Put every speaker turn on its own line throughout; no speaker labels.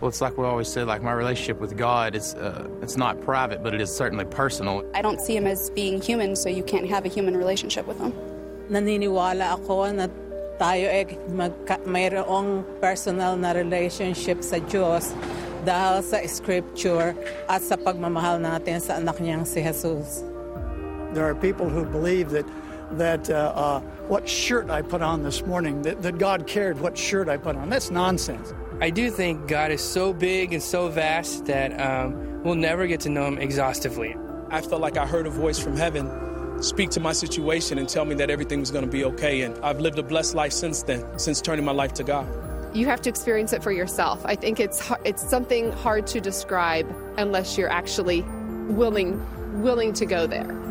Well, it's like we always said, like my relationship with God, it's, uh, it's not private, but it is certainly personal.
I don't see him as being human, so you can't have a human relationship with him.
Naniniwala ako na tayo ay magka- mayroong personal na relationship sa Diyos dahil sa scripture at sa pagmamahal natin sa anak niyang si Jesus.
There are people who believe that that uh, uh, what shirt I put on this morning, that, that God cared what shirt I put on. That's nonsense.
I do think God is so big and so vast that um, we'll never get to know Him exhaustively.
I felt like I heard a voice from heaven speak to my situation and tell me that everything was going to be okay. And I've lived a blessed life since then, since turning my life to God.
You have to experience it for yourself. I think it's it's something hard to describe unless you're actually willing willing to go there.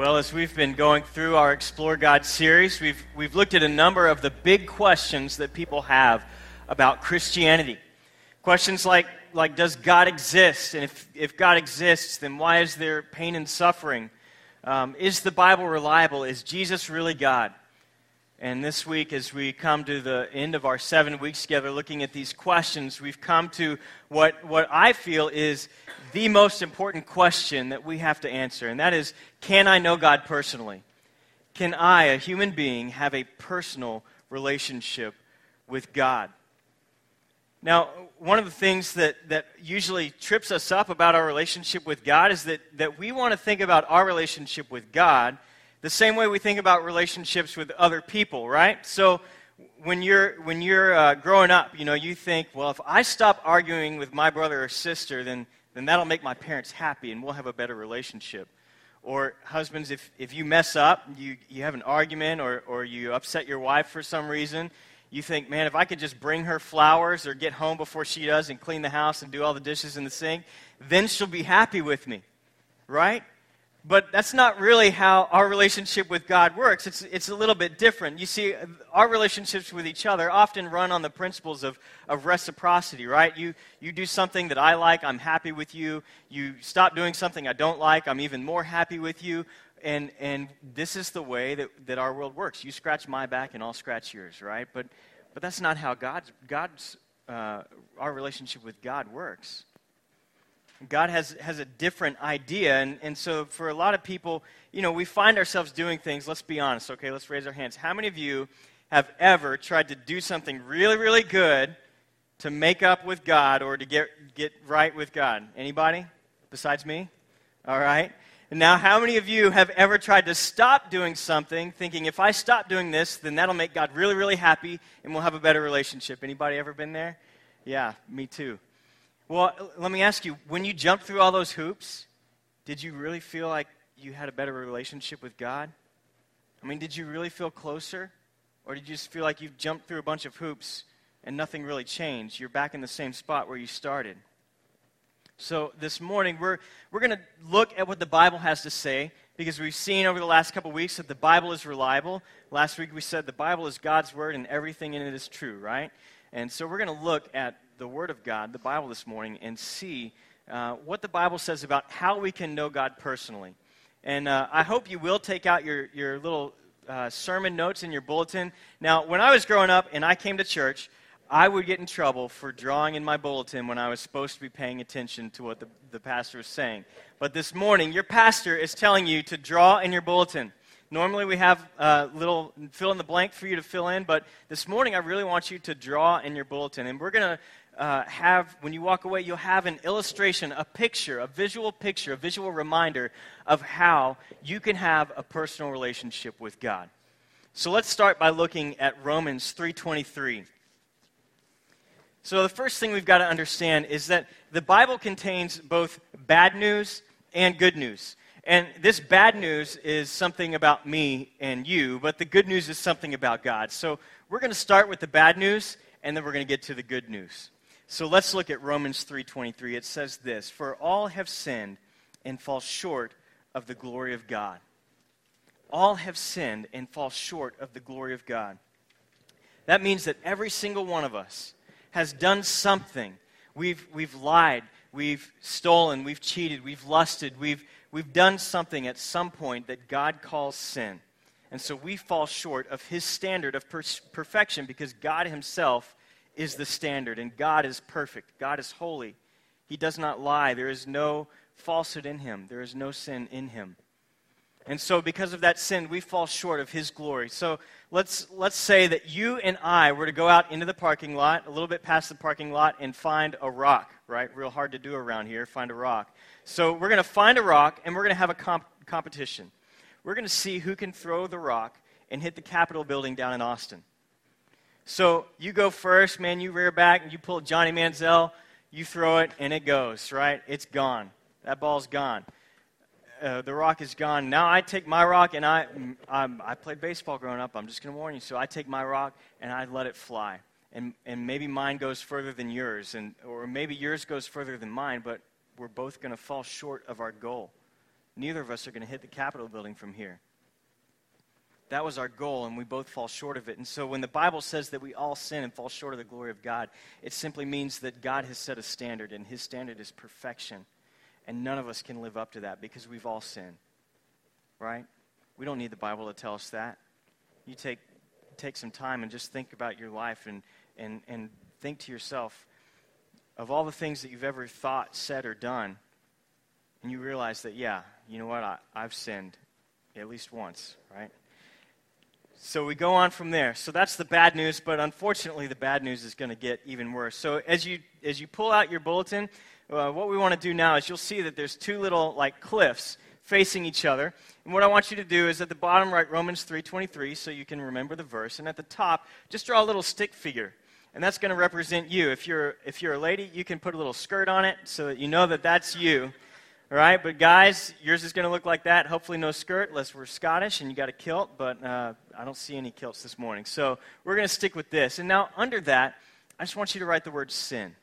Well, as we've been going through our Explore God series, we've, we've looked at a number of the big questions that people have about Christianity. Questions like, like Does God exist? And if, if God exists, then why is there pain and suffering? Um, is the Bible reliable? Is Jesus really God? And this week, as we come to the end of our seven weeks together looking at these questions, we've come to what, what I feel is the most important question that we have to answer, and that is can I know God personally? Can I, a human being, have a personal relationship with God? Now, one of the things that, that usually trips us up about our relationship with God is that, that we want to think about our relationship with God the same way we think about relationships with other people, right? So when you're, when you're uh, growing up, you know, you think, well, if I stop arguing with my brother or sister, then, then that'll make my parents happy and we'll have a better relationship. Or husbands, if, if you mess up, you, you have an argument or, or you upset your wife for some reason, you think, man, if I could just bring her flowers or get home before she does and clean the house and do all the dishes in the sink, then she'll be happy with me, right? But that's not really how our relationship with God works. It's, it's a little bit different. You see, our relationships with each other often run on the principles of, of reciprocity, right? You, you do something that I like, I'm happy with you. You stop doing something I don't like, I'm even more happy with you. And, and this is the way that, that our world works. You scratch my back and I'll scratch yours, right? But, but that's not how God's, God's, uh, our relationship with God works. God has, has a different idea. And, and so, for a lot of people, you know, we find ourselves doing things. Let's be honest, okay? Let's raise our hands. How many of you have ever tried to do something really, really good to make up with God or to get, get right with God? Anybody besides me? All right. Now, how many of you have ever tried to stop doing something thinking, if I stop doing this, then that'll make God really, really happy and we'll have a better relationship? Anybody ever been there? Yeah, me too. Well, let me ask you when you jumped through all those hoops, did you really feel like you had a better relationship with God? I mean, did you really feel closer? Or did you just feel like you've jumped through a bunch of hoops and nothing really changed? You're back in the same spot where you started. So, this morning, we're, we're going to look at what the Bible has to say because we've seen over the last couple weeks that the Bible is reliable. Last week, we said the Bible is God's Word and everything in it is true, right? And so, we're going to look at the Word of God, the Bible, this morning and see uh, what the Bible says about how we can know God personally. And uh, I hope you will take out your, your little uh, sermon notes in your bulletin. Now, when I was growing up and I came to church, I would get in trouble for drawing in my bulletin when I was supposed to be paying attention to what the, the pastor was saying. But this morning, your pastor is telling you to draw in your bulletin. Normally, we have a little fill in the blank for you to fill in, but this morning, I really want you to draw in your bulletin. And we're going to uh, have, when you walk away, you'll have an illustration, a picture, a visual picture, a visual reminder of how you can have a personal relationship with God. So let's start by looking at Romans 3:23. So the first thing we've got to understand is that the Bible contains both bad news and good news. And this bad news is something about me and you, but the good news is something about God. So we're going to start with the bad news and then we're going to get to the good news. So let's look at Romans 3:23. It says this, "For all have sinned and fall short of the glory of God." All have sinned and fall short of the glory of God. That means that every single one of us has done something. We've, we've lied, we've stolen, we've cheated, we've lusted, we've, we've done something at some point that God calls sin. And so we fall short of his standard of per- perfection because God himself is the standard and God is perfect. God is holy. He does not lie. There is no falsehood in him, there is no sin in him. And so, because of that sin, we fall short of His glory. So, let's, let's say that you and I were to go out into the parking lot, a little bit past the parking lot, and find a rock, right? Real hard to do around here, find a rock. So, we're going to find a rock, and we're going to have a comp- competition. We're going to see who can throw the rock and hit the Capitol building down in Austin. So, you go first, man, you rear back, and you pull Johnny Manziel, you throw it, and it goes, right? It's gone. That ball's gone uh, the rock is gone. Now I take my rock and I, I'm, I played baseball growing up. I'm just going to warn you. So I take my rock and I let it fly. And, and maybe mine goes further than yours, and, or maybe yours goes further than mine, but we're both going to fall short of our goal. Neither of us are going to hit the Capitol building from here. That was our goal, and we both fall short of it. And so when the Bible says that we all sin and fall short of the glory of God, it simply means that God has set a standard, and his standard is perfection. And none of us can live up to that because we've all sinned. Right? We don't need the Bible to tell us that. You take, take some time and just think about your life and, and, and think to yourself of all the things that you've ever thought, said, or done, and you realize that, yeah, you know what? I, I've sinned at least once, right? So we go on from there. So that's the bad news, but unfortunately, the bad news is going to get even worse. So as you as you pull out your bulletin, uh, what we want to do now is you'll see that there's two little like cliffs facing each other. And what I want you to do is at the bottom write Romans 3:23 so you can remember the verse and at the top just draw a little stick figure. And that's going to represent you. If you're if you're a lady, you can put a little skirt on it so that you know that that's you. All right, but guys, yours is going to look like that. Hopefully, no skirt, unless we're Scottish and you got a kilt, but uh, I don't see any kilts this morning. So we're going to stick with this. And now, under that, I just want you to write the word sin.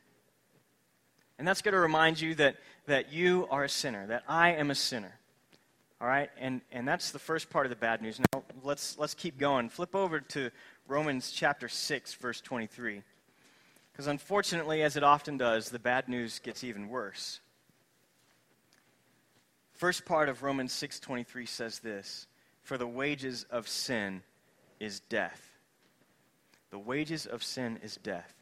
And that's going to remind you that, that you are a sinner, that I am a sinner. All right? And, and that's the first part of the bad news. Now, let's, let's keep going. Flip over to Romans chapter 6, verse 23. Because unfortunately, as it often does, the bad news gets even worse. First part of Romans 6:23 says this, "For the wages of sin is death." The wages of sin is death.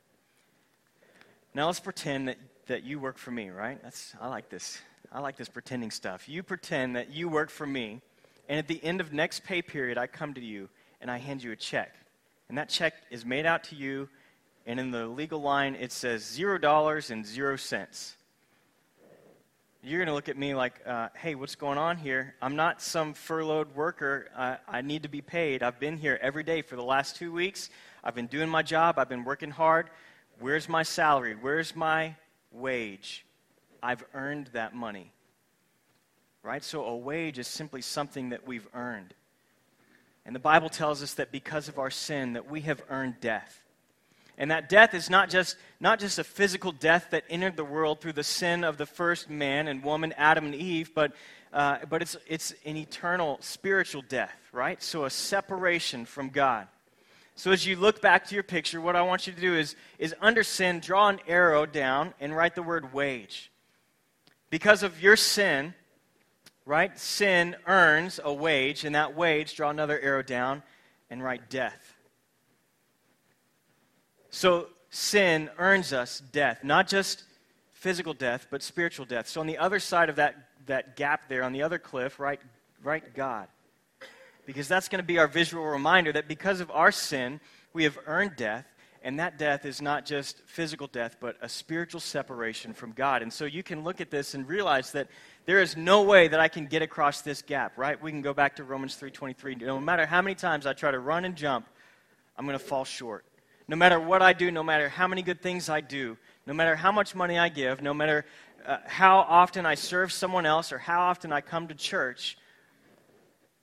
Now let's pretend that that you work for me, right? That's, I like this. I like this pretending stuff. You pretend that you work for me, and at the end of next pay period, I come to you and I hand you a check. And that check is made out to you, and in the legal line, it says $0 and 0 cents. You're going to look at me like, uh, hey, what's going on here? I'm not some furloughed worker. I, I need to be paid. I've been here every day for the last two weeks. I've been doing my job. I've been working hard. Where's my salary? Where's my wage. I've earned that money. Right? So a wage is simply something that we've earned. And the Bible tells us that because of our sin that we have earned death. And that death is not just, not just a physical death that entered the world through the sin of the first man and woman, Adam and Eve, but, uh, but it's, it's an eternal spiritual death, right? So a separation from God. So as you look back to your picture, what I want you to do is, is under sin, draw an arrow down and write the word wage. Because of your sin, right, sin earns a wage, and that wage, draw another arrow down and write death. So sin earns us death, not just physical death, but spiritual death. So on the other side of that, that gap there, on the other cliff, write, write God because that's going to be our visual reminder that because of our sin, we have earned death, and that death is not just physical death, but a spiritual separation from God. And so you can look at this and realize that there is no way that I can get across this gap, right? We can go back to Romans 3:23. No matter how many times I try to run and jump, I'm going to fall short. No matter what I do, no matter how many good things I do, no matter how much money I give, no matter uh, how often I serve someone else or how often I come to church,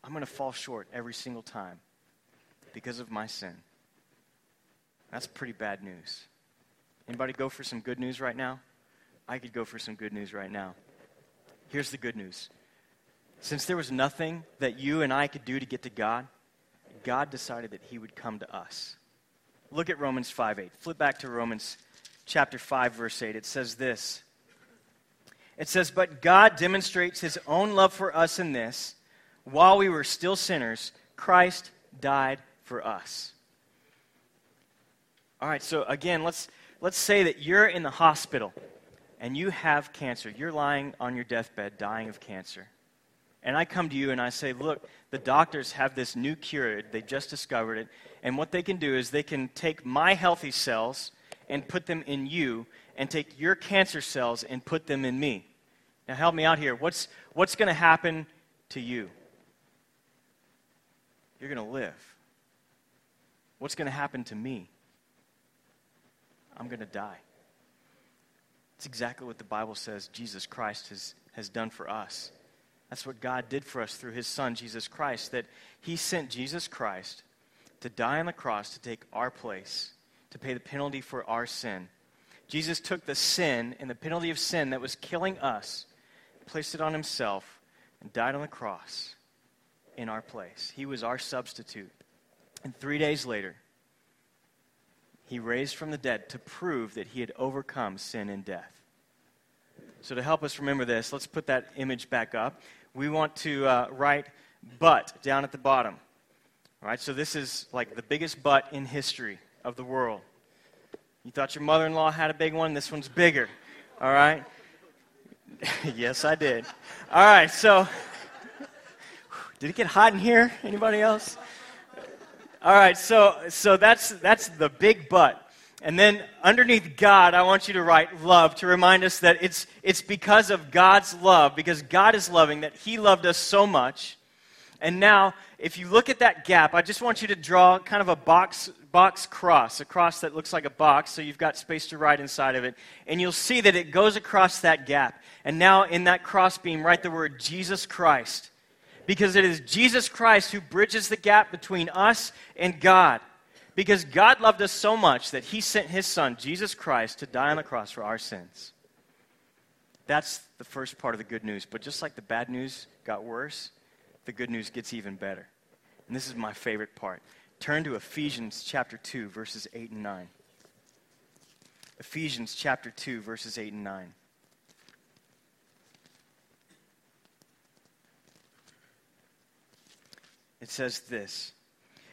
I'm going to fall short every single time because of my sin. That's pretty bad news. Anybody go for some good news right now? I could go for some good news right now. Here's the good news. Since there was nothing that you and I could do to get to God, God decided that he would come to us. Look at Romans 5 8. Flip back to Romans chapter 5, verse 8. It says this. It says, But God demonstrates his own love for us in this while we were still sinners, Christ died for us. All right, so again, let's, let's say that you're in the hospital and you have cancer. You're lying on your deathbed dying of cancer. And I come to you and I say, Look, the doctors have this new cure. They just discovered it. And what they can do is they can take my healthy cells and put them in you, and take your cancer cells and put them in me. Now, help me out here. What's, what's going to happen to you? You're going to live. What's going to happen to me? I'm going to die. It's exactly what the Bible says Jesus Christ has, has done for us. That's what God did for us through his Son, Jesus Christ, that he sent Jesus Christ to die on the cross to take our place, to pay the penalty for our sin. Jesus took the sin and the penalty of sin that was killing us, placed it on himself, and died on the cross in our place. He was our substitute. And three days later, he raised from the dead to prove that he had overcome sin and death. So, to help us remember this, let's put that image back up. We want to uh, write but down at the bottom. All right, so this is like the biggest butt in history of the world. You thought your mother in law had a big one? This one's bigger. All right? yes, I did. All right, so did it get hot in here? Anybody else? All right, so so that's that's the big butt. And then underneath God, I want you to write love to remind us that it's, it's because of God's love, because God is loving, that He loved us so much. And now, if you look at that gap, I just want you to draw kind of a box, box cross, a cross that looks like a box, so you've got space to write inside of it. And you'll see that it goes across that gap. And now, in that cross beam, write the word Jesus Christ. Because it is Jesus Christ who bridges the gap between us and God. Because God loved us so much that he sent his son, Jesus Christ, to die on the cross for our sins. That's the first part of the good news. But just like the bad news got worse, the good news gets even better. And this is my favorite part. Turn to Ephesians chapter 2, verses 8 and 9. Ephesians chapter 2, verses 8 and 9. It says this.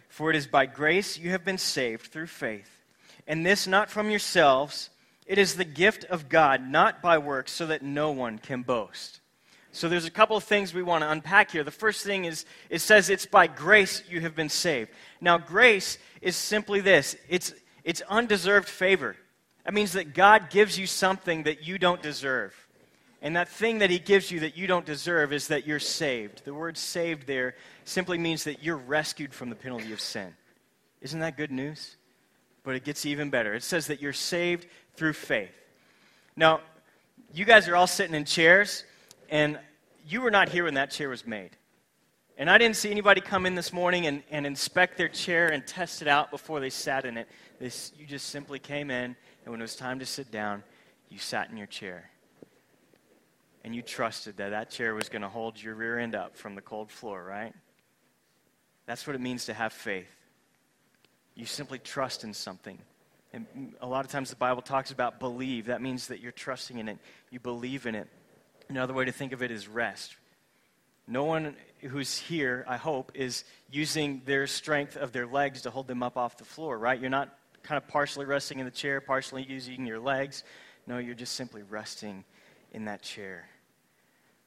For it is by grace you have been saved through faith. And this not from yourselves, it is the gift of God, not by works, so that no one can boast. So there's a couple of things we want to unpack here. The first thing is it says it's by grace you have been saved. Now, grace is simply this it's, it's undeserved favor. That means that God gives you something that you don't deserve. And that thing that he gives you that you don't deserve is that you're saved. The word saved there simply means that you're rescued from the penalty of sin. Isn't that good news? But it gets even better. It says that you're saved through faith. Now, you guys are all sitting in chairs, and you were not here when that chair was made. And I didn't see anybody come in this morning and, and inspect their chair and test it out before they sat in it. This, you just simply came in, and when it was time to sit down, you sat in your chair and you trusted that that chair was going to hold your rear end up from the cold floor, right? That's what it means to have faith. You simply trust in something. And mm, a lot of times the Bible talks about believe. That means that you're trusting in it, you believe in it. Another way to think of it is rest. No one who's here, I hope, is using their strength of their legs to hold them up off the floor, right? You're not kind of partially resting in the chair, partially using your legs. No, you're just simply resting in that chair.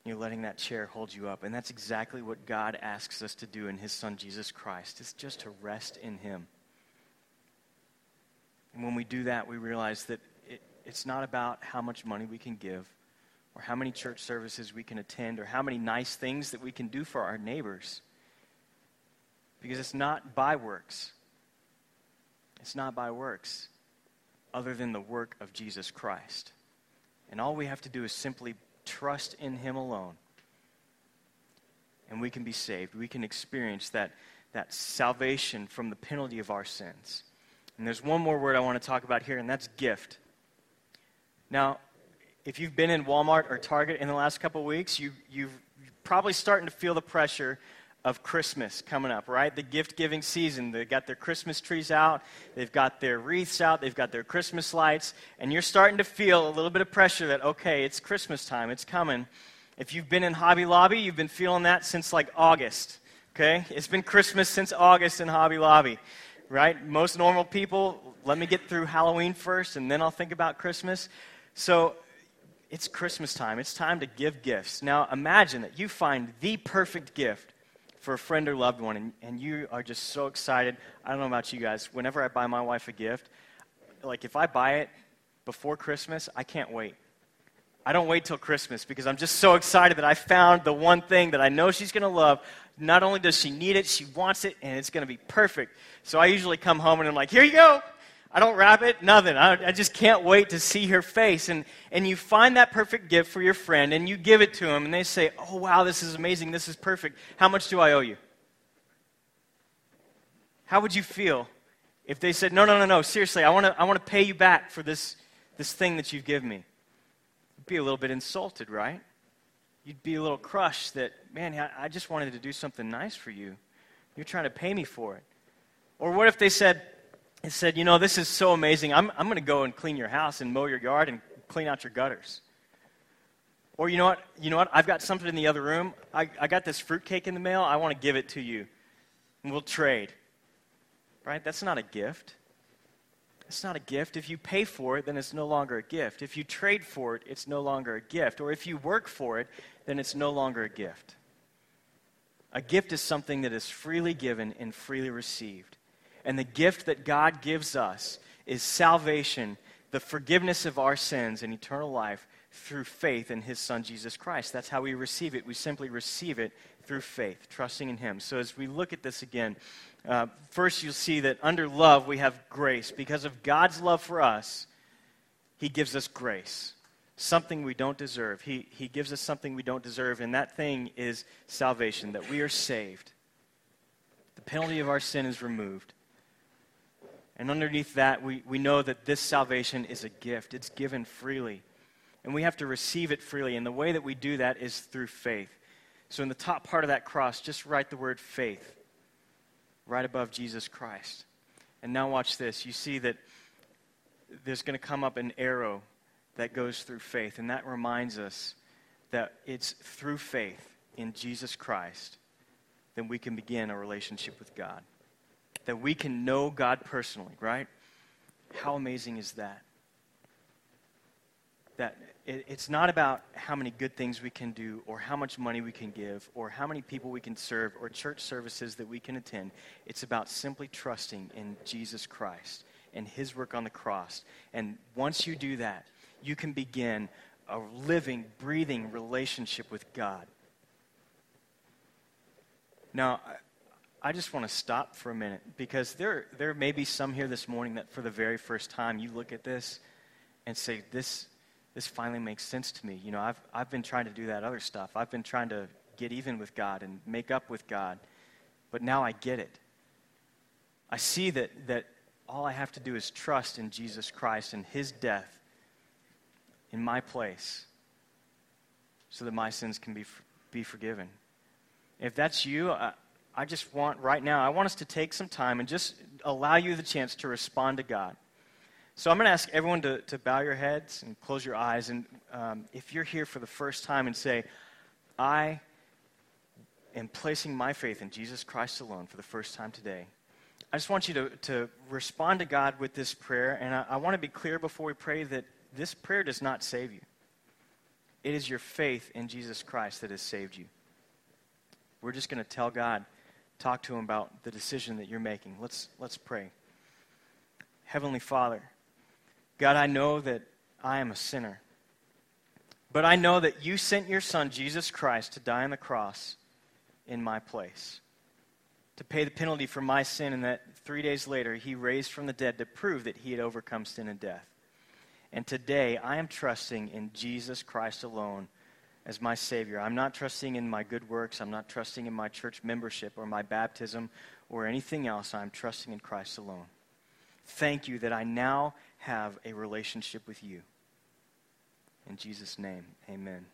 You're letting that chair hold you up. And that's exactly what God asks us to do in His Son, Jesus Christ, is just to rest in Him. And when we do that, we realize that it, it's not about how much money we can give, or how many church services we can attend, or how many nice things that we can do for our neighbors. Because it's not by works. It's not by works, other than the work of Jesus Christ. And all we have to do is simply trust in Him alone. And we can be saved. We can experience that, that salvation from the penalty of our sins. And there's one more word I want to talk about here, and that's gift. Now, if you've been in Walmart or Target in the last couple weeks, you, you've probably starting to feel the pressure of Christmas coming up, right? The gift giving season. They've got their Christmas trees out, they've got their wreaths out, they've got their Christmas lights, and you're starting to feel a little bit of pressure that, okay, it's Christmas time, it's coming. If you've been in Hobby Lobby, you've been feeling that since like August, Okay? It's been Christmas since August in Hobby Lobby, right? Most normal people, let me get through Halloween first and then I'll think about Christmas. So it's Christmas time. It's time to give gifts. Now imagine that you find the perfect gift for a friend or loved one and, and you are just so excited. I don't know about you guys. Whenever I buy my wife a gift, like if I buy it before Christmas, I can't wait. I don't wait till Christmas because I'm just so excited that I found the one thing that I know she's going to love. Not only does she need it, she wants it, and it's going to be perfect. So I usually come home and I'm like, here you go. I don't wrap it, nothing. I, I, just can't wait to see her face. And, and you find that perfect gift for your friend, and you give it to them, and they say, Oh, wow, this is amazing. This is perfect. How much do I owe you? How would you feel if they said, No, no, no, no, seriously, I want to I wanna pay you back for this, this thing that you've given me? You'd be a little bit insulted, right? You'd be a little crushed that, man, I just wanted to do something nice for you. You're trying to pay me for it. Or what if they said, it said, You know, this is so amazing. I'm, I'm going to go and clean your house and mow your yard and clean out your gutters. Or you know what? You know what? I've got something in the other room. I, I got this fruitcake in the mail. I want to give it to you. And we'll trade. Right? That's not a gift. It's not a gift. If you pay for it, then it's no longer a gift. If you trade for it, it's no longer a gift. Or if you work for it, then it's no longer a gift. A gift is something that is freely given and freely received. And the gift that God gives us is salvation, the forgiveness of our sins, and eternal life through faith in His Son, Jesus Christ. That's how we receive it. We simply receive it through faith, trusting in Him. So as we look at this again, uh, first you'll see that under love we have grace. Because of God's love for us, He gives us grace. Something we don't deserve. He, he gives us something we don't deserve, and that thing is salvation, that we are saved. The penalty of our sin is removed. And underneath that, we, we know that this salvation is a gift, it's given freely. And we have to receive it freely. And the way that we do that is through faith. So, in the top part of that cross, just write the word faith right above Jesus Christ. And now, watch this. You see that there's going to come up an arrow that goes through faith. And that reminds us that it's through faith in Jesus Christ that we can begin a relationship with God that we can know God personally, right? How amazing is that? That it, it's not about how many good things we can do, or how much money we can give, or how many people we can serve, or church services that we can attend. It's about simply trusting in Jesus Christ and His work on the cross. And once you do that, you can begin a living, breathing relationship with God. Now, I just want to stop for a minute because there, there may be some here this morning that for the very first time you look at this and say, this, this finally makes sense to me. You know, I've, I've been trying to do that other stuff. I've been trying to get even with God and make up with God, but now I get it. I see that, that all I have to do is trust in Jesus Christ and His death in my place so that my sins can be, be forgiven. If that's you, I, I just want right now, I want us to take some time and just allow you the chance to respond to God. So I'm going to ask everyone to, to bow your heads and close your eyes. And um, if you're here for the first time and say, I am placing my faith in Jesus Christ alone for the first time today, I just want you to, to respond to God with this prayer. And I, I want to be clear before we pray that this prayer does not save you, it is your faith in Jesus Christ that has saved you. We're just going to tell God talk to him about the decision that you're making. Let's, let's pray. Heavenly Father, God, I know that I am a sinner. But I know that you sent your Son, Jesus Christ, to die on the cross in my place, to pay the penalty for my sin, and that three days later he raised from the dead to prove that he had overcome sin and death. And today I am trusting in Jesus Christ alone as my Savior. I'm not trusting in my good works. I'm not trusting in my church membership or my baptism or anything else. I'm trusting in Christ alone. Thank you that I now have a relationship with you. In Jesus' name, amen.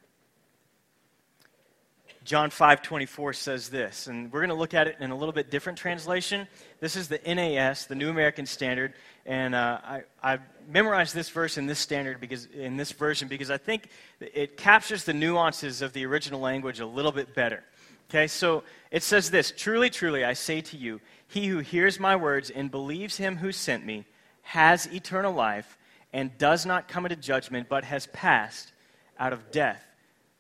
John 5 24 says this, and we're going to look at it in a little bit different translation. This is the NAS, the New American Standard, and uh, I, I memorized this verse in this standard because in this version because I think it captures the nuances of the original language a little bit better. Okay, so it says this Truly, truly, I say to you, he who hears my words and believes him who sent me has eternal life and does not come into judgment, but has passed out of death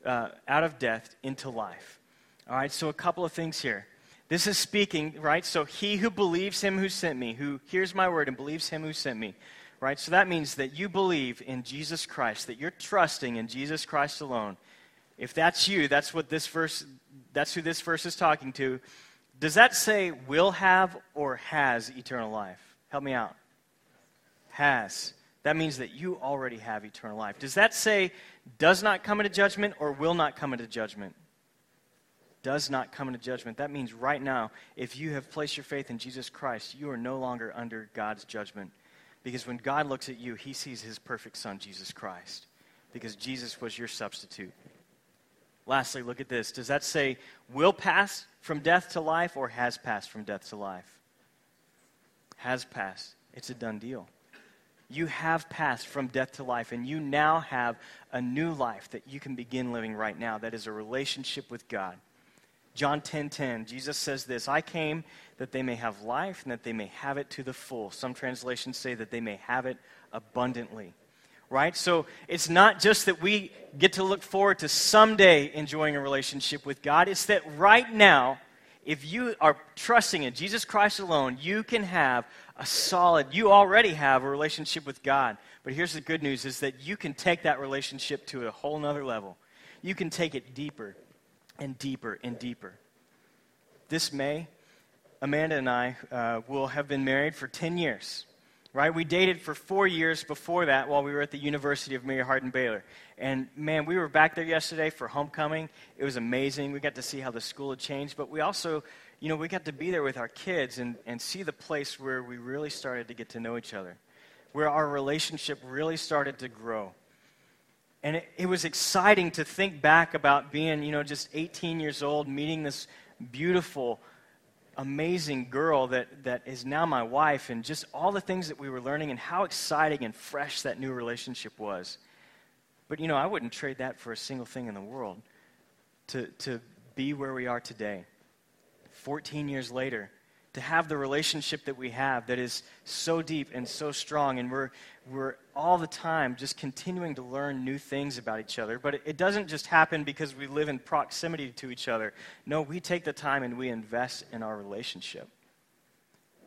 uh, out of death into life. All right, so a couple of things here. This is speaking, right? So he who believes him who sent me, who hears my word and believes him who sent me, right? So that means that you believe in Jesus Christ, that you're trusting in Jesus Christ alone. If that's you, that's what this verse, that's who this verse is talking to. Does that say will have or has eternal life? Help me out. Has. That means that you already have eternal life. Does that say does not come into judgment or will not come into judgment? Does not come into judgment. That means right now, if you have placed your faith in Jesus Christ, you are no longer under God's judgment. Because when God looks at you, he sees his perfect son, Jesus Christ. Because Jesus was your substitute. Lastly, look at this. Does that say will pass from death to life or has passed from death to life? Has passed. It's a done deal you have passed from death to life, and you now have a new life that you can begin living right now that is a relationship with God. John 10:10, 10, 10, Jesus says this, I came that they may have life and that they may have it to the full. Some translations say that they may have it abundantly. Right? So it's not just that we get to look forward to someday enjoying a relationship with God, it's that right now if you are trusting in Jesus Christ alone, you can have a solid, you already have a relationship with God. But here's the good news is that you can take that relationship to a whole nother level. You can take it deeper and deeper and deeper. This May, Amanda and I uh, will have been married for 10 years right? We dated for four years before that while we were at the University of Mary Hardin Baylor. And man, we were back there yesterday for homecoming. It was amazing. We got to see how the school had changed, but we also, you know, we got to be there with our kids and, and see the place where we really started to get to know each other, where our relationship really started to grow. And it, it was exciting to think back about being, you know, just 18 years old, meeting this beautiful, amazing girl that, that is now my wife, and just all the things that we were learning, and how exciting and fresh that new relationship was. But, you know, I wouldn't trade that for a single thing in the world to, to be where we are today. 14 years later, to have the relationship that we have that is so deep and so strong, and we're, we're all the time just continuing to learn new things about each other. But it, it doesn't just happen because we live in proximity to each other. No, we take the time and we invest in our relationship.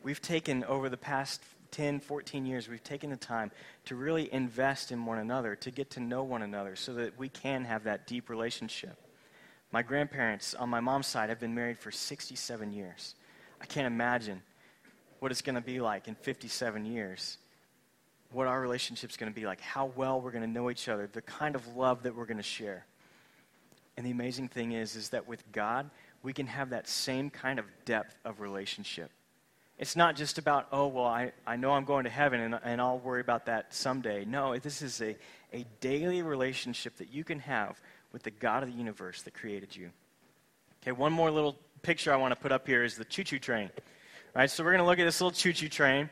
We've taken, over the past 10, 14 years, we've taken the time to really invest in one another, to get to know one another, so that we can have that deep relationship. My grandparents on my mom's side have been married for 67 years. I can't imagine what it's going to be like in 57 years. What our relationship's going to be like, how well we're going to know each other, the kind of love that we're going to share. And the amazing thing is, is that with God, we can have that same kind of depth of relationship. It's not just about, oh, well, I, I know I'm going to heaven and, and I'll worry about that someday. No, this is a, a daily relationship that you can have with the God of the universe that created you. Okay, one more little picture I want to put up here is the choo choo train. Right, so we're going to look at this little choo choo train.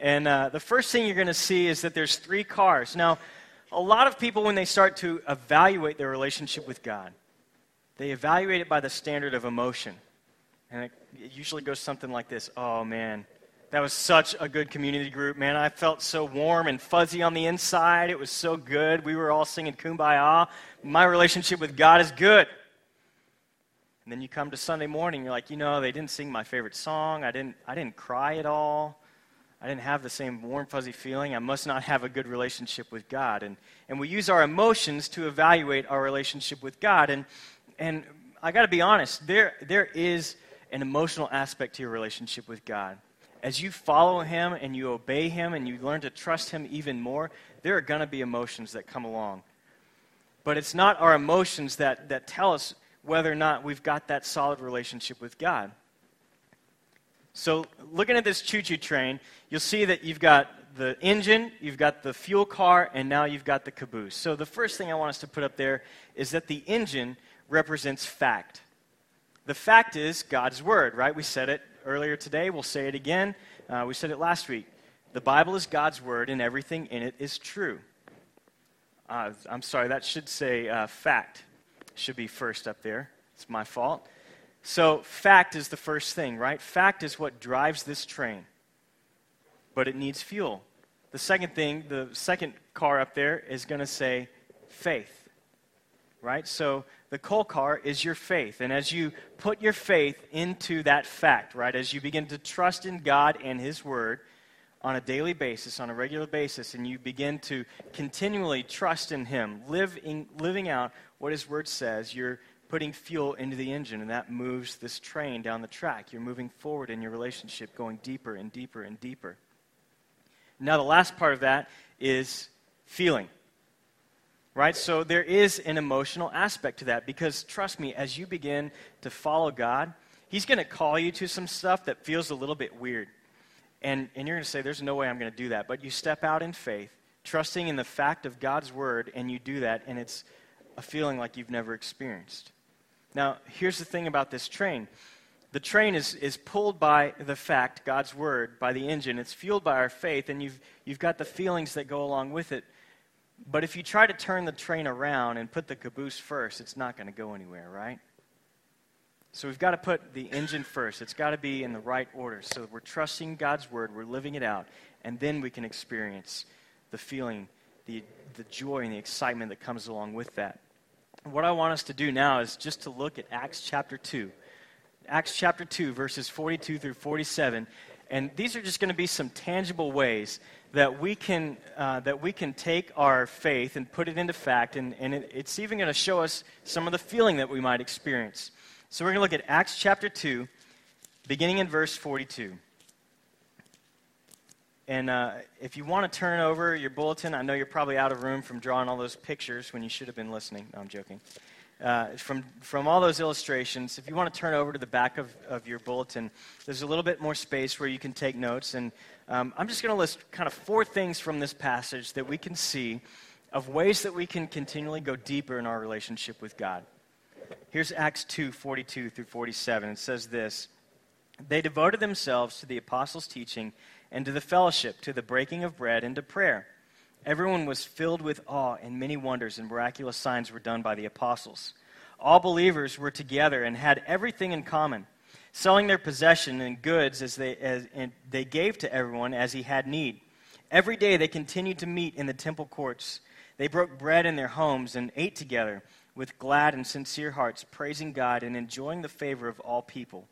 And uh, the first thing you're going to see is that there's three cars. Now, a lot of people, when they start to evaluate their relationship with God, they evaluate it by the standard of emotion. And it, it usually goes something like this Oh, man, that was such a good community group, man. I felt so warm and fuzzy on the inside. It was so good. We were all singing kumbaya. My relationship with God is good. And then you come to Sunday morning, you're like, you know, they didn't sing my favorite song. I didn't, I didn't cry at all. I didn't have the same warm, fuzzy feeling. I must not have a good relationship with God. And, and we use our emotions to evaluate our relationship with God. And, and I got to be honest, there, there is an emotional aspect to your relationship with God. As you follow Him and you obey Him and you learn to trust Him even more, there are going to be emotions that come along. But it's not our emotions that, that tell us whether or not we've got that solid relationship with God. So, looking at this choo choo train, you'll see that you've got the engine, you've got the fuel car, and now you've got the caboose. So, the first thing I want us to put up there is that the engine represents fact. The fact is God's Word, right? We said it earlier today. We'll say it again. Uh, we said it last week. The Bible is God's Word, and everything in it is true. Uh, I'm sorry, that should say uh, fact. Should be first up there. It's my fault. So, fact is the first thing, right? Fact is what drives this train. But it needs fuel. The second thing, the second car up there is going to say faith, right? So, the coal car is your faith. And as you put your faith into that fact, right, as you begin to trust in God and His Word on a daily basis, on a regular basis, and you begin to continually trust in Him, living, living out what His Word says, you're putting fuel into the engine, and that moves this train down the track. You're moving forward in your relationship, going deeper and deeper and deeper. Now, the last part of that is feeling. Right? So there is an emotional aspect to that because, trust me, as you begin to follow God, He's going to call you to some stuff that feels a little bit weird. And, and you're going to say, There's no way I'm going to do that. But you step out in faith, trusting in the fact of God's word, and you do that, and it's a feeling like you've never experienced. Now, here's the thing about this train the train is, is pulled by the fact, God's word, by the engine. It's fueled by our faith, and you've, you've got the feelings that go along with it. But if you try to turn the train around and put the caboose first, it's not going to go anywhere, right? So we've got to put the engine first. It's got to be in the right order. So we're trusting God's word, we're living it out, and then we can experience the feeling, the, the joy, and the excitement that comes along with that. What I want us to do now is just to look at Acts chapter 2. Acts chapter 2, verses 42 through 47. And these are just going to be some tangible ways that we can, uh, that we can take our faith and put it into fact. And, and it, it's even going to show us some of the feeling that we might experience. So we're going to look at Acts chapter 2, beginning in verse 42. And uh, if you want to turn over your bulletin, I know you're probably out of room from drawing all those pictures when you should have been listening. No, I'm joking. Uh, from, from all those illustrations, if you want to turn over to the back of, of your bulletin, there's a little bit more space where you can take notes. And um, I'm just going to list kind of four things from this passage that we can see of ways that we can continually go deeper in our relationship with God. Here's Acts 2 42 through 47. It says this They devoted themselves to the apostles' teaching and to the fellowship, to the breaking of bread, and to prayer. Everyone was filled with awe, and many wonders and miraculous signs were done by the apostles. All believers were together and had everything in common, selling their possession and goods as they, as, and they gave to everyone as he had need. Every day they continued to meet in the temple courts. They broke bread in their homes and ate together with glad and sincere hearts, praising God and enjoying the favor of all people.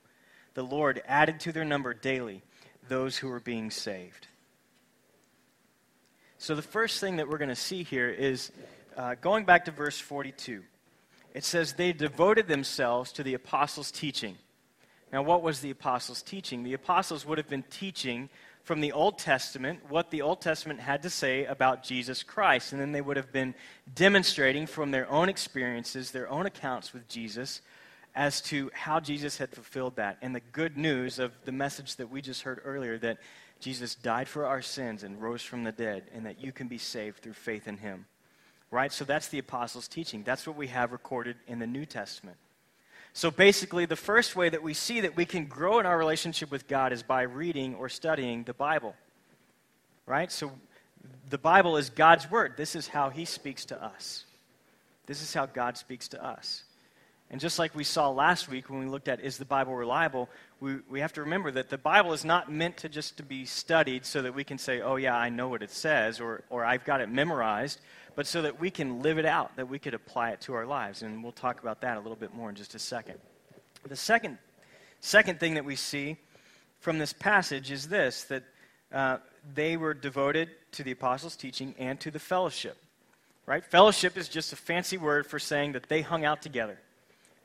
The Lord added to their number daily those who were being saved. So, the first thing that we're going to see here is uh, going back to verse 42. It says, They devoted themselves to the apostles' teaching. Now, what was the apostles' teaching? The apostles would have been teaching from the Old Testament what the Old Testament had to say about Jesus Christ. And then they would have been demonstrating from their own experiences, their own accounts with Jesus, as to how Jesus had fulfilled that and the good news of the message that we just heard earlier that Jesus died for our sins and rose from the dead and that you can be saved through faith in him. Right? So that's the apostles' teaching. That's what we have recorded in the New Testament. So basically, the first way that we see that we can grow in our relationship with God is by reading or studying the Bible. Right? So the Bible is God's Word. This is how He speaks to us. This is how God speaks to us. And just like we saw last week when we looked at is the Bible reliable, we, we have to remember that the Bible is not meant to just to be studied so that we can say, oh yeah, I know what it says, or, or I've got it memorized, but so that we can live it out, that we could apply it to our lives. And we'll talk about that a little bit more in just a second. The second, second thing that we see from this passage is this, that uh, they were devoted to the apostles' teaching and to the fellowship. Right? Fellowship is just a fancy word for saying that they hung out together.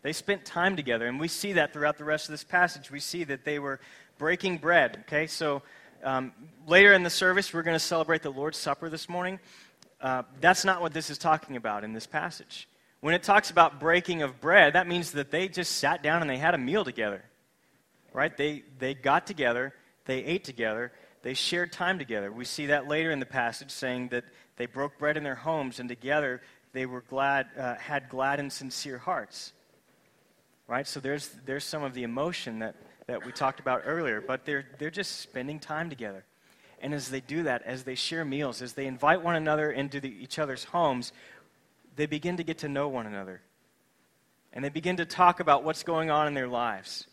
They spent time together, and we see that throughout the rest of this passage. We see that they were breaking bread. Okay, so um, later in the service, we're going to celebrate the Lord's Supper this morning. Uh, that's not what this is talking about in this passage. When it talks about breaking of bread, that means that they just sat down and they had a meal together. Right? They, they got together, they ate together, they shared time together. We see that later in the passage saying that they broke bread in their homes and together they were glad, uh, had glad and sincere hearts. right? So there's, there's some of the emotion that, that we talked about earlier, but they're, they're just spending time together. And as they do that, as they share meals, as they invite one another into the, each other's homes, they begin to get to know one another. And they begin to talk about what's going on in their lives.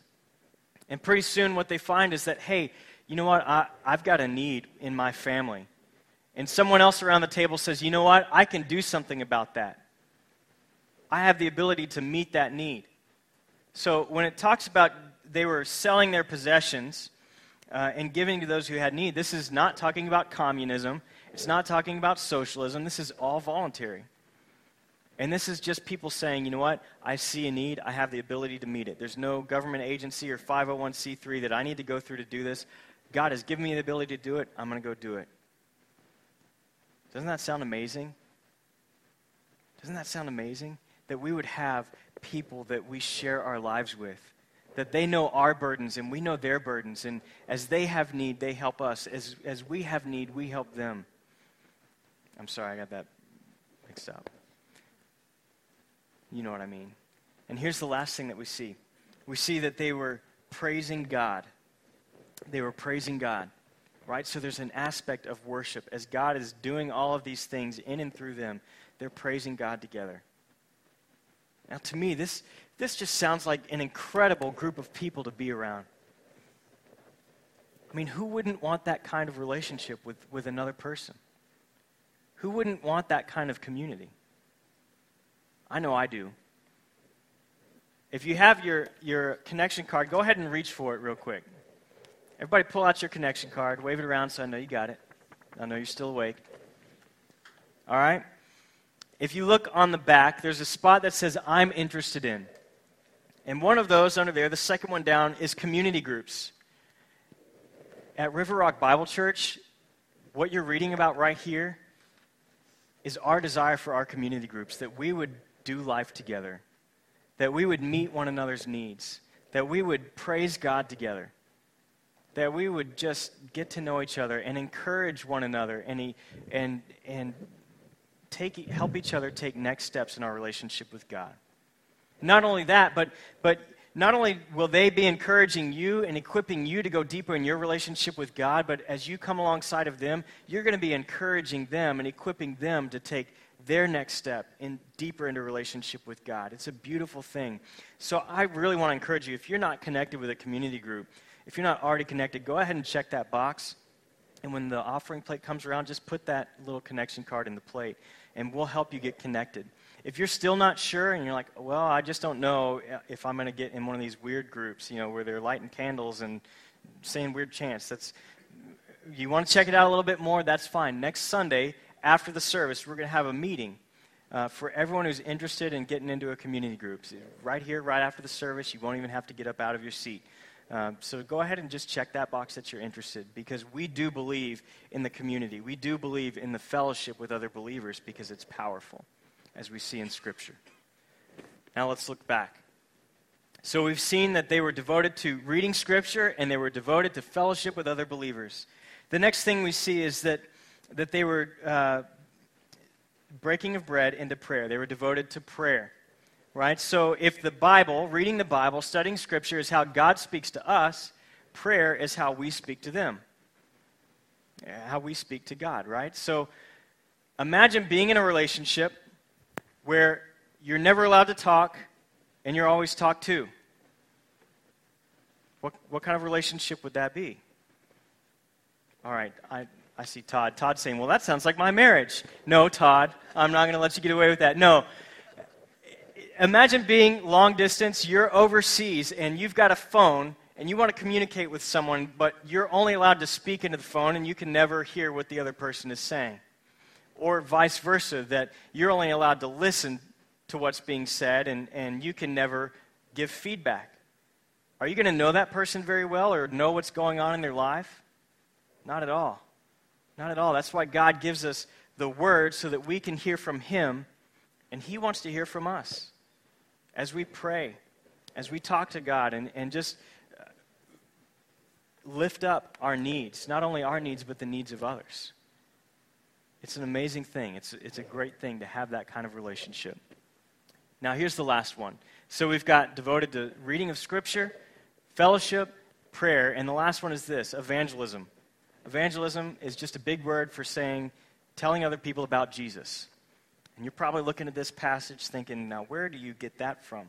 And pretty soon, what they find is that, hey, you know what? I, I've got a need in my family. And someone else around the table says, you know what? I can do something about that. I have the ability to meet that need. So when it talks about they were selling their possessions uh, and giving to those who had need, this is not talking about communism. It's not talking about socialism. This is all voluntary. And this is just people saying, you know what? I see a need. I have the ability to meet it. There's no government agency or 501c3 that I need to go through to do this. God has given me the ability to do it. I'm going to go do it. Doesn't that sound amazing? Doesn't that sound amazing? That we would have people that we share our lives with, that they know our burdens and we know their burdens. And as they have need, they help us. As, as we have need, we help them. I'm sorry, I got that mixed up. You know what I mean. And here's the last thing that we see we see that they were praising God. They were praising God, right? So there's an aspect of worship. As God is doing all of these things in and through them, they're praising God together. Now, to me, this, this just sounds like an incredible group of people to be around. I mean, who wouldn't want that kind of relationship with, with another person? Who wouldn't want that kind of community? I know I do. If you have your, your connection card, go ahead and reach for it real quick. Everybody, pull out your connection card, wave it around so I know you got it. I know you're still awake. All right? If you look on the back, there's a spot that says, I'm interested in. And one of those under there, the second one down, is community groups. At River Rock Bible Church, what you're reading about right here is our desire for our community groups, that we would do life together, that we would meet one another's needs, that we would praise God together, that we would just get to know each other and encourage one another and, and, and take, help each other take next steps in our relationship with God. Not only that, but, but not only will they be encouraging you and equipping you to go deeper in your relationship with God, but as you come alongside of them, you're going to be encouraging them and equipping them to take their next step in deeper into relationship with God. It's a beautiful thing. So I really want to encourage you if you're not connected with a community group, if you're not already connected, go ahead and check that box. And when the offering plate comes around, just put that little connection card in the plate, and we'll help you get connected. If you're still not sure and you're like, well, I just don't know if I'm going to get in one of these weird groups, you know, where they're lighting candles and saying weird chants, that's you want to check it out a little bit more, that's fine. Next Sunday, after the service, we're going to have a meeting uh, for everyone who's interested in getting into a community group. So right here, right after the service, you won't even have to get up out of your seat. Um, so go ahead and just check that box that you're interested because we do believe in the community. We do believe in the fellowship with other believers because it's powerful, as we see in Scripture. Now let's look back. So we've seen that they were devoted to reading Scripture and they were devoted to fellowship with other believers. The next thing we see is that that they were uh, breaking of bread into prayer. They were devoted to prayer, right? So if the Bible, reading the Bible, studying Scripture is how God speaks to us, prayer is how we speak to them, how we speak to God, right? So imagine being in a relationship where you're never allowed to talk and you're always talked to. What, what kind of relationship would that be? All right, I, I see Todd. Todd saying, Well, that sounds like my marriage. No, Todd, I'm not going to let you get away with that. No. Imagine being long distance, you're overseas, and you've got a phone, and you want to communicate with someone, but you're only allowed to speak into the phone, and you can never hear what the other person is saying. Or vice versa, that you're only allowed to listen to what's being said, and, and you can never give feedback. Are you going to know that person very well or know what's going on in their life? Not at all. Not at all. That's why God gives us the word so that we can hear from Him, and He wants to hear from us as we pray, as we talk to God, and, and just uh, lift up our needs, not only our needs, but the needs of others. It's an amazing thing. It's, it's a great thing to have that kind of relationship. Now, here's the last one. So we've got devoted to reading of Scripture, fellowship, prayer, and the last one is this evangelism. Evangelism is just a big word for saying, telling other people about Jesus. And you're probably looking at this passage thinking, now, where do you get that from?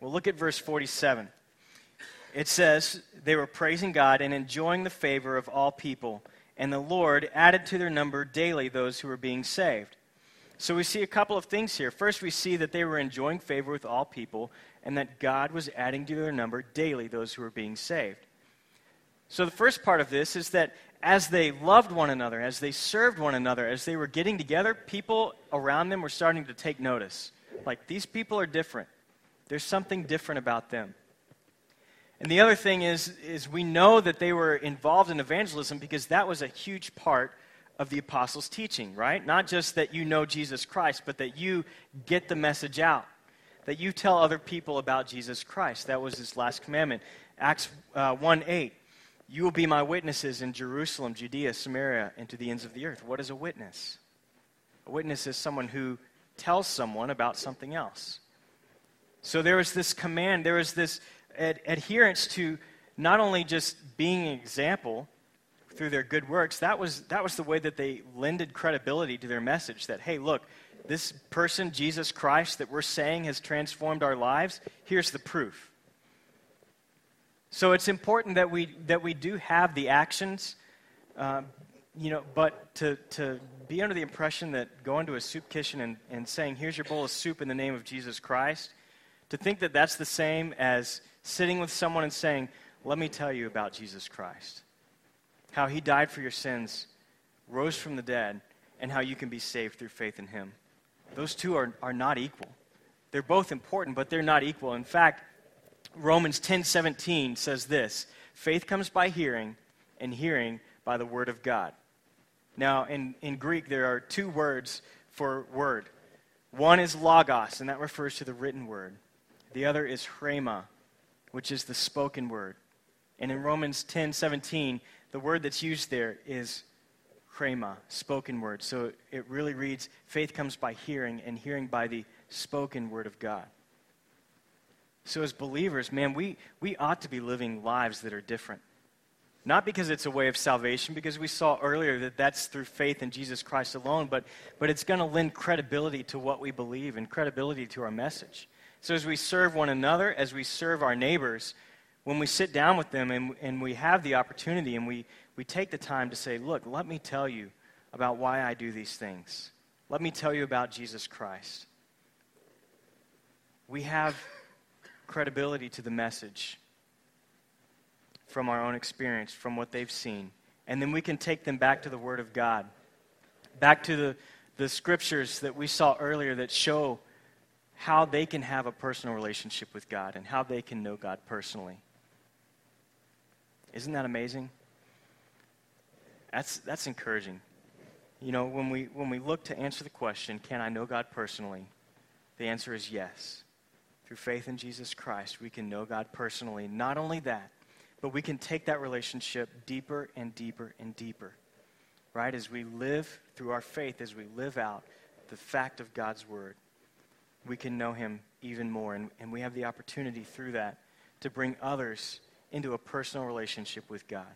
Well, look at verse 47. It says, They were praising God and enjoying the favor of all people, and the Lord added to their number daily those who were being saved. So we see a couple of things here. First, we see that they were enjoying favor with all people, and that God was adding to their number daily those who were being saved. So the first part of this is that as they loved one another, as they served one another, as they were getting together, people around them were starting to take notice. Like, these people are different. There's something different about them. And the other thing is, is we know that they were involved in evangelism because that was a huge part of the apostles' teaching, right? Not just that you know Jesus Christ, but that you get the message out, that you tell other people about Jesus Christ. That was his last commandment. Acts uh, 1 8. You will be my witnesses in Jerusalem, Judea, Samaria, and to the ends of the earth. What is a witness? A witness is someone who tells someone about something else. So there was this command, there was this ad- adherence to not only just being an example through their good works, that was, that was the way that they lended credibility to their message that, hey, look, this person, Jesus Christ, that we're saying has transformed our lives, here's the proof. So it's important that we, that we do have the actions, uh, you know, but to, to be under the impression that going to a soup kitchen and, and saying, here's your bowl of soup in the name of Jesus Christ, to think that that's the same as sitting with someone and saying, let me tell you about Jesus Christ. How he died for your sins, rose from the dead, and how you can be saved through faith in him. Those two are, are not equal. They're both important, but they're not equal. In fact, Romans 10:17 says this, faith comes by hearing and hearing by the word of God. Now, in, in Greek, there are two words for word. One is logos, and that refers to the written word. The other is rhema, which is the spoken word. And in Romans 10:17, the word that's used there is rhema, spoken word. So it really reads, faith comes by hearing, and hearing by the spoken word of God. So, as believers, man, we, we ought to be living lives that are different. Not because it's a way of salvation, because we saw earlier that that's through faith in Jesus Christ alone, but, but it's going to lend credibility to what we believe and credibility to our message. So, as we serve one another, as we serve our neighbors, when we sit down with them and, and we have the opportunity and we, we take the time to say, Look, let me tell you about why I do these things. Let me tell you about Jesus Christ. We have credibility to the message from our own experience, from what they've seen. And then we can take them back to the Word of God, back to the, the scriptures that we saw earlier that show how they can have a personal relationship with God and how they can know God personally. Isn't that amazing? That's, that's encouraging. You know, when we, when we look to answer the question, can I know God personally? The answer is yes. Through faith in Jesus Christ, we can know God personally. Not only that, but we can take that relationship deeper and deeper and deeper. Right? As we live through our faith, as we live out the fact of God's Word, we can know Him even more. And, and we have the opportunity through that to bring others into a personal relationship with God.